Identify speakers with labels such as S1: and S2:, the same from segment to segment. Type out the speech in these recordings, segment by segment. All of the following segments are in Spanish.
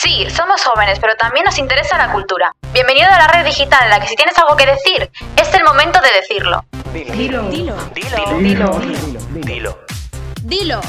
S1: Sí, somos jóvenes, pero también nos interesa la cultura. Bienvenido a la red digital en la que si tienes algo que decir, es el momento de decirlo.
S2: Dilo.
S1: Dilo.
S2: Dilo.
S1: Dilo.
S2: Dilo.
S3: Dilo.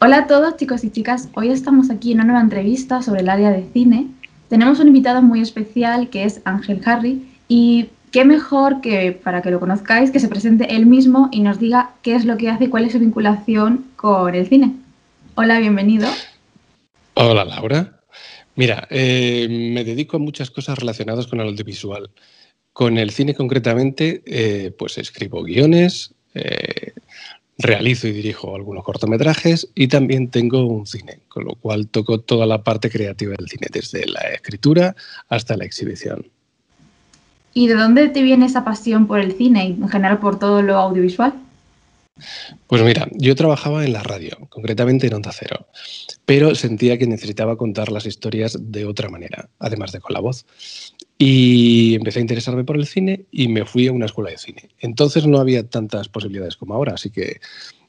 S4: Hola a todos chicos y chicas, hoy estamos aquí en una nueva entrevista sobre el área de cine. Tenemos un invitado muy especial que es Ángel Harry y qué mejor que para que lo conozcáis que se presente él mismo y nos diga qué es lo que hace y cuál es su vinculación con el cine. Hola, bienvenido.
S5: Hola Laura. Mira, eh, me dedico a muchas cosas relacionadas con el audiovisual. Con el cine concretamente, eh, pues escribo guiones, eh, realizo y dirijo algunos cortometrajes y también tengo un cine, con lo cual toco toda la parte creativa del cine, desde la escritura hasta la exhibición.
S4: ¿Y de dónde te viene esa pasión por el cine y en general por todo lo audiovisual?
S5: Pues mira, yo trabajaba en la radio, concretamente en Onda Cero, pero sentía que necesitaba contar las historias de otra manera, además de con la voz. Y empecé a interesarme por el cine y me fui a una escuela de cine. Entonces no había tantas posibilidades como ahora, así que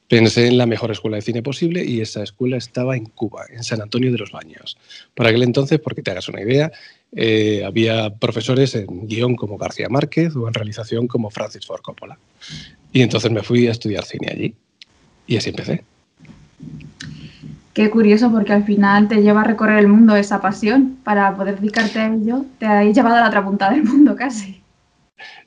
S5: pensé en la mejor escuela de cine posible y esa escuela estaba en Cuba, en San Antonio de los Baños. Por aquel entonces, porque te hagas una idea, eh, había profesores en guion como García Márquez o en realización como Francis Ford Coppola. Y entonces me fui a estudiar cine allí. Y así empecé.
S4: Qué curioso porque al final te lleva a recorrer el mundo esa pasión. Para poder dedicarte a ello, te ha llevado a la otra punta del mundo casi.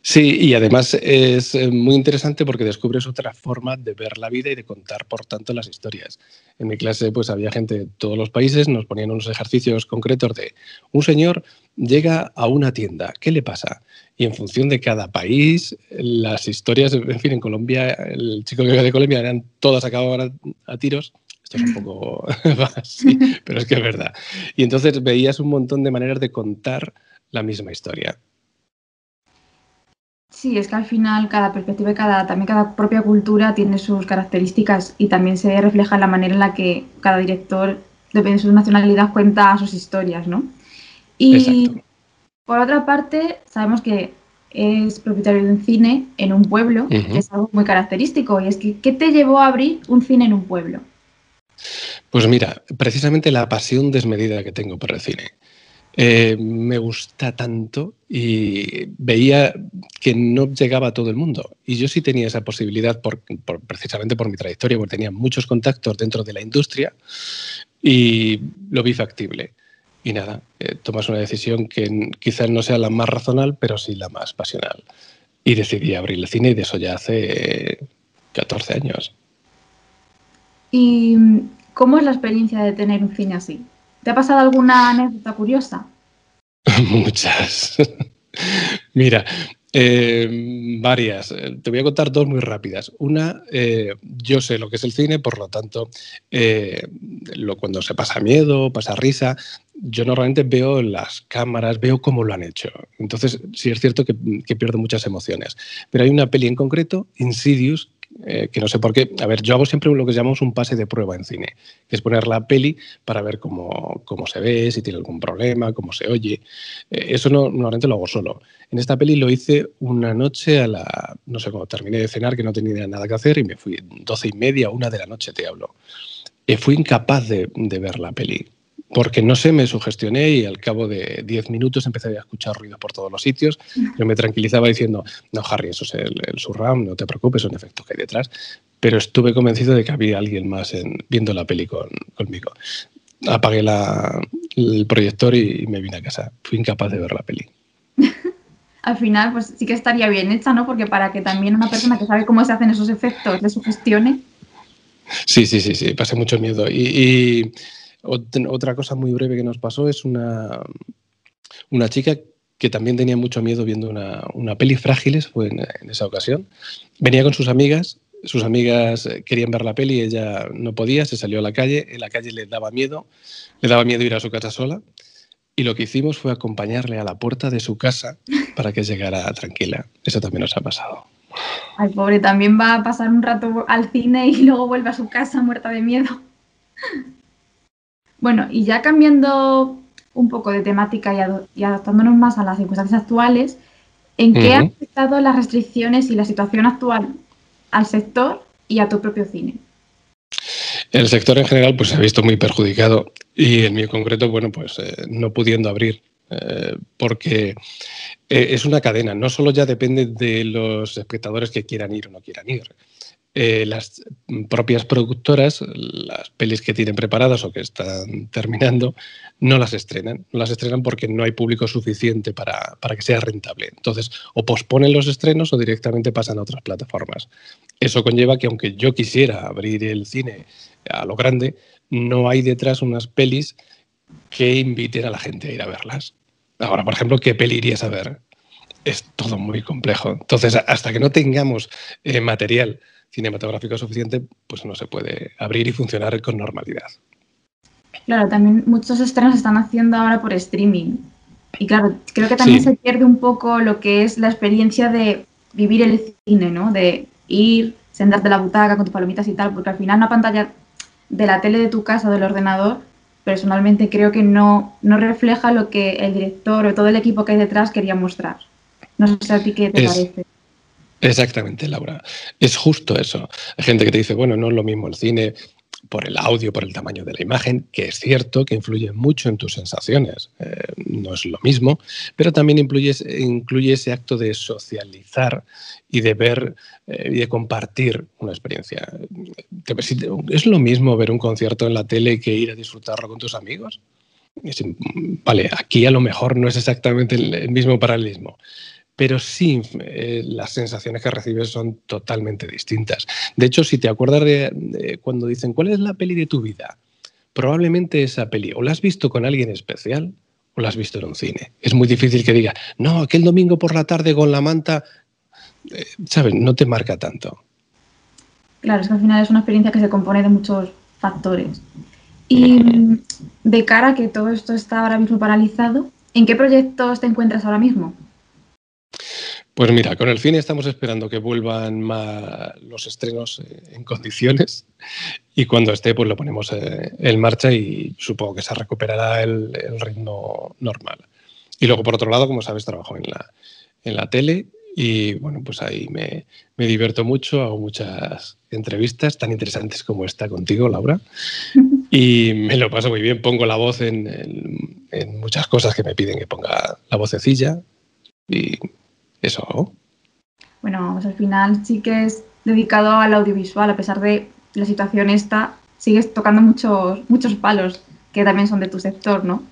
S5: Sí, y además es eh, muy interesante porque descubres otra forma de ver la vida y de contar, por tanto, las historias. En mi clase, pues había gente de todos los países, nos ponían unos ejercicios concretos de un señor llega a una tienda, ¿qué le pasa? Y en función de cada país, las historias, en fin, en Colombia, el chico que de Colombia eran todas acababan a, a tiros. Esto es un poco así, pero es que es verdad. Y entonces veías un montón de maneras de contar la misma historia.
S4: Sí, es que al final cada perspectiva y cada, también cada propia cultura tiene sus características y también se refleja en la manera en la que cada director, depende de su nacionalidad, cuenta sus historias, ¿no? Y
S5: Exacto.
S4: por otra parte, sabemos que es propietario de un cine en un pueblo, que es algo muy característico. Y es que, ¿qué te llevó a abrir un cine en un pueblo?
S5: Pues mira, precisamente la pasión desmedida que tengo por el cine. Eh, me gusta tanto y veía que no llegaba a todo el mundo. Y yo sí tenía esa posibilidad, por, precisamente por mi trayectoria, porque tenía muchos contactos dentro de la industria y lo vi factible. Y nada, eh, tomas una decisión que quizás no sea la más razonal, pero sí la más pasional. Y decidí abrir el cine y de eso ya hace eh, 14 años.
S4: ¿Y cómo es la experiencia de tener un cine así? ¿Te ha pasado alguna anécdota curiosa?
S5: Muchas. Mira, eh, varias. Eh, Te voy a contar dos muy rápidas. Una, eh, yo sé lo que es el cine, por lo tanto, lo, cuando se pasa miedo, pasa risa, yo normalmente veo las cámaras, veo cómo lo han hecho. Entonces, sí es cierto que, que pierdo muchas emociones. Pero hay una peli en concreto, Insidious, eh, que no sé por qué. A ver, yo hago siempre lo que llamamos un pase de prueba en cine, que es poner la peli para ver cómo, cómo se ve, si tiene algún problema, cómo se oye. Eh, eso no, normalmente lo hago solo. En esta peli lo hice una noche a la, no sé cómo terminé de cenar, que no tenía nada que hacer y me fui doce y media, una de la noche, te hablo. Y fui incapaz de ver la peli. Porque no sé, me sugestioné y al cabo de 10 minutos empecé a escuchar ruido por todos los sitios. Yo me tranquilizaba diciendo, no, Harry, eso es el, el surround, no te preocupes, son efectos que hay detrás. Pero estuve convencido de que había alguien más en- viendo la peli con- conmigo. Apagué la- el proyector y, y me vine a casa. Fui incapaz de ver la peli.
S4: Al final, pues sí que estaría bien hecha, ¿no? Porque para que también una persona que sabe cómo se hacen esos efectos le sugestione.
S5: Sí, sí, sí, sí, pasé mucho miedo. Y, y otra cosa muy breve que nos pasó es una, una chica que también tenía mucho miedo viendo una, una peli Frágiles, fue en, en esa ocasión. Venía con sus amigas, sus amigas eh, querían ver la peli, ella no podía, se salió a la calle, en la calle le daba miedo, le daba miedo ir a su casa sola. Y lo que hicimos fue acompañarle a la puerta de su casa para que llegara tranquila. Eso también nos ha pasado.
S4: Ay, pobre, también va a pasar un rato al cine y luego vuelve a su casa muerta de miedo. Bueno, y ya cambiando un poco de temática y, ado- y adaptándonos más a las circunstancias actuales, ¿en qué han afectado las restricciones y la situación actual al sector y a tu propio cine?
S5: El sector en general pues, se ha visto muy perjudicado y en mi concreto, bueno, pues eh, no pudiendo abrir. Eh, porque eh, es una cadena, no solo ya depende de los espectadores que quieran ir o no quieran ir, eh, las propias productoras, las pelis que tienen preparadas o que están terminando, no las estrenan. No las estrenan porque no hay público suficiente para, que sea rentable. Entonces, o posponen los estrenos o directamente pasan a otras plataformas. Eso conlleva que aunque yo quisiera abrir el cine a lo grande, no hay detrás unas pelis que inviten a la gente a ir a verlas. Ahora, por ejemplo, ¿qué peli irías a ver? Es todo muy complejo. Entonces, hasta que no tengamos eh, material cinematográfico suficiente, pues no se puede abrir y funcionar con normalidad.
S4: Claro, también muchos estrenos se están haciendo ahora por streaming. Y claro, creo que también se pierde un poco lo que es la experiencia de vivir el cine, ¿no? De ir, sentarte en la butaca con tus palomitas y tal, porque al final una pantalla de la tele de tu casa o del ordenador, personalmente creo que no, no refleja lo que el director o todo el equipo que hay detrás quería mostrar. No sé a ti qué te parece.
S5: Exactamente, Laura. Es justo eso. Hay gente que te dice, bueno, no es lo mismo el cine por el audio, por el tamaño de la imagen, que es cierto que influye mucho en tus sensaciones. Eh, no es lo mismo, pero también incluye, incluye, ese acto de socializar y de ver eh, y de compartir una experiencia. ¿Es lo mismo ver un concierto en la tele que ir a disfrutarlo con tus amigos? Vale, aquí a lo mejor no es exactamente el mismo paralelismo, pero sí eh, las sensaciones que recibes son totalmente distintas. De hecho, si te acuerdas de, cuando dicen, ¿cuál es la peli de tu vida? Probablemente esa peli o la has visto con alguien especial o la has visto en un cine. Es muy difícil que diga, no, aquel domingo por la tarde con la manta, eh, ¿sabes? No te marca tanto.
S4: Claro, es que al final es una experiencia que se compone de muchos factores. Y de cara a que todo esto está ahora mismo paralizado, ¿en qué proyectos te encuentras ahora mismo?
S5: Pues mira, con el cine estamos esperando que vuelvan los estrenos eh, en condiciones. Y cuando esté pues lo ponemos eh, en marcha y supongo que se recuperará el, ritmo normal. Y luego por otro lado, como sabes, trabajo en la, en la tele y bueno, pues ahí me, divierto mucho, hago muchas entrevistas tan interesantes como esta contigo, Laura, y me lo paso muy bien, pongo la voz en, en, en muchas cosas que me piden que ponga la vocecilla y eso.
S4: Bueno, pues al final sí que es dedicado al audiovisual, a pesar de la situación esta, sigues tocando muchos, muchos palos que también son de tu sector, ¿no?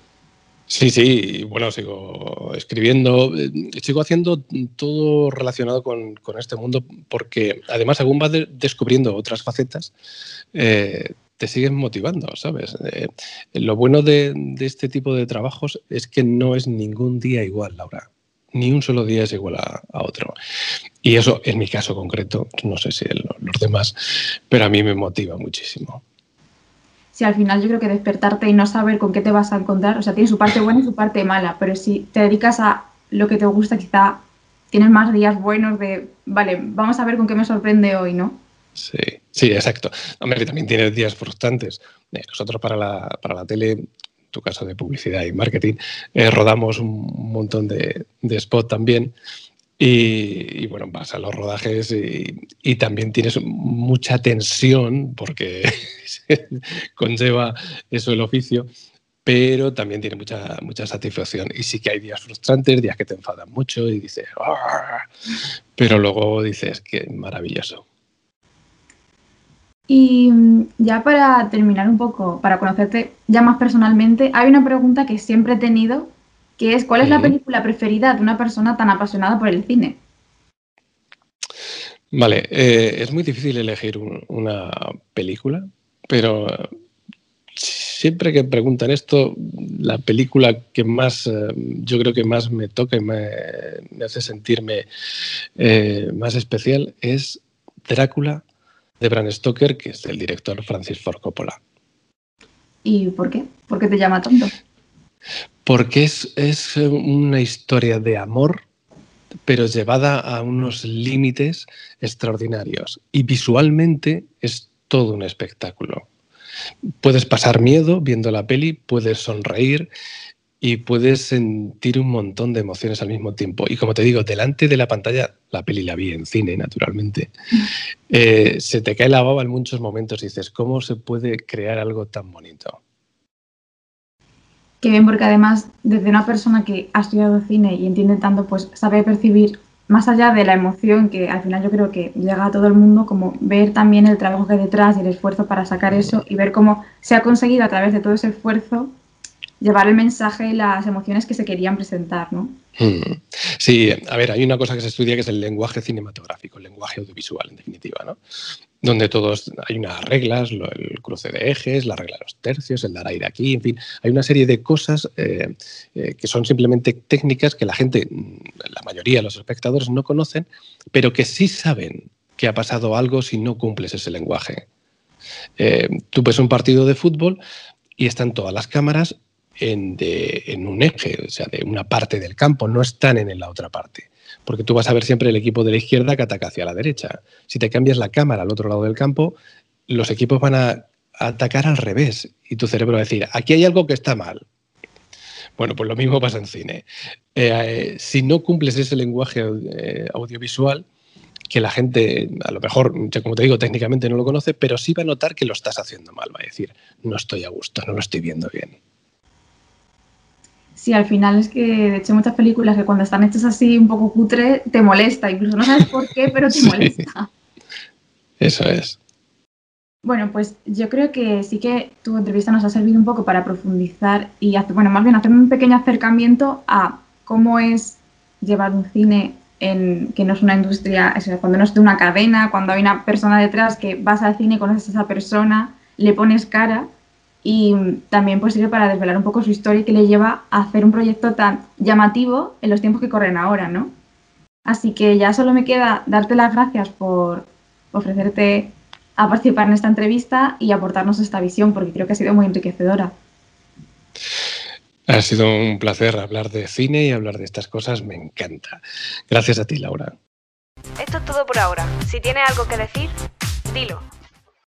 S5: Sí, sí, bueno, sigo escribiendo, eh, sigo haciendo todo relacionado con, este mundo porque además según vas descubriendo otras facetas, eh, te siguen motivando, ¿sabes? Eh, lo bueno de, este tipo de trabajos es que no es ningún día igual, Laura ni un solo día es igual a, otro. Y eso, en mi caso concreto, no sé si los demás, pero a mí me motiva muchísimo.
S4: Sí, al final yo creo que despertarte y no saber con qué te vas a encontrar, o sea, tiene su parte buena y su parte mala, pero si te dedicas a lo que te gusta, quizá tienes más días buenos de, vale, vamos a ver con qué me sorprende hoy, ¿no?
S5: Sí, sí, exacto. Hombre, también tienes días frustrantes. Eh, nosotros para la, para la tele tu caso de publicidad y marketing, eh, rodamos un montón de, de spot también. Y, bueno, vas a los rodajes y, también tienes mucha tensión porque conlleva eso el oficio, pero también tiene mucha, mucha satisfacción. Y sí que hay días frustrantes, días que te enfadan mucho y dices, pero luego dices que maravilloso.
S4: Y mm, ya para terminar un poco, para conocerte ya más personalmente, hay una pregunta que siempre he tenido, que es ¿cuál es la película preferida de una persona tan apasionada por el cine?
S5: Vale, eh, es muy difícil elegir una película, pero siempre que preguntan esto, la película que más, eh, yo creo que más me toca y me, hace sentirme eh, más especial es Drácula de Bram Stoker, que es el director Francis Ford Coppola.
S4: ¿Y por qué? ¿Por qué te llama tanto?
S5: Porque es, es una historia de amor, pero llevada a unos límites extraordinarios. Y visualmente es todo un espectáculo. Puedes pasar miedo viendo la peli, puedes sonreír y puedes sentir un montón de emociones al mismo tiempo. Y como te digo, delante de la pantalla, la peli la vi en cine, naturalmente, eh, se te cae la baba en muchos momentos y dices, ¿cómo se puede crear algo tan bonito?
S4: Qué bien, porque además, desde una persona que ha estudiado cine y entiende tanto, pues sabe percibir más allá de la emoción que al final yo creo que llega a todo el mundo, como ver también el trabajo que hay detrás y el esfuerzo para sacar eso y ver cómo se ha conseguido a través de todo ese esfuerzo llevar el mensaje y las emociones que se querían presentar, ¿no?
S5: Hmm. Sí, a ver, hay una cosa que se estudia que es el lenguaje cinematográfico, el lenguaje audiovisual, en definitiva, ¿no? Donde todos hay unas reglas, el cruce de ejes, la regla de los tercios, el dar aire aquí, en fin, hay una serie de cosas eh, eh, que son simplemente técnicas que la gente, la mayoría de los espectadores no conocen, pero que sí saben que ha pasado algo si no cumples ese lenguaje. Eh, tú ves un partido de fútbol y están todas las cámaras en, un eje, o sea, de una parte del campo, no están en la otra parte. Porque tú vas a ver siempre el equipo de la izquierda que ataca hacia la derecha. Si te cambias la cámara al otro lado del campo, los equipos van a, atacar al revés y tu cerebro va a decir, aquí hay algo que está mal. Bueno, pues lo mismo pasa en cine. Eh, si no cumples ese lenguaje eh, audiovisual, que la gente, a lo mejor, como te digo, técnicamente no lo conoce, pero sí va a notar que lo estás haciendo mal, va a decir, no estoy a gusto, no lo estoy viendo bien.
S4: Sí, al final es que de hecho muchas películas que cuando están hechas así un poco cutre te molesta, incluso no sabes por qué, pero te molesta.
S5: Eso es.
S4: Bueno, pues yo creo que sí que tu entrevista nos ha servido un poco para profundizar y hacer, bueno, más bien hacer un pequeño acercamiento a cómo es llevar un cine en, que no es una industria, cuando no es de una cadena, cuando hay una persona detrás que vas al cine, conoces a esa persona, le pones cara y también pues sirve para desvelar un poco su historia y que le lleva a hacer un proyecto tan llamativo en los tiempos que corren ahora, ¿no? Así que ya solo me queda darte las gracias por ofrecerte a participar en esta entrevista y aportarnos esta visión, porque creo que ha sido muy enriquecedora.
S5: Ha sido un placer hablar de cine y hablar de estas cosas, me encanta. Gracias a ti, Laura.
S1: Esto es todo por ahora. Si tienes algo que decir, dilo.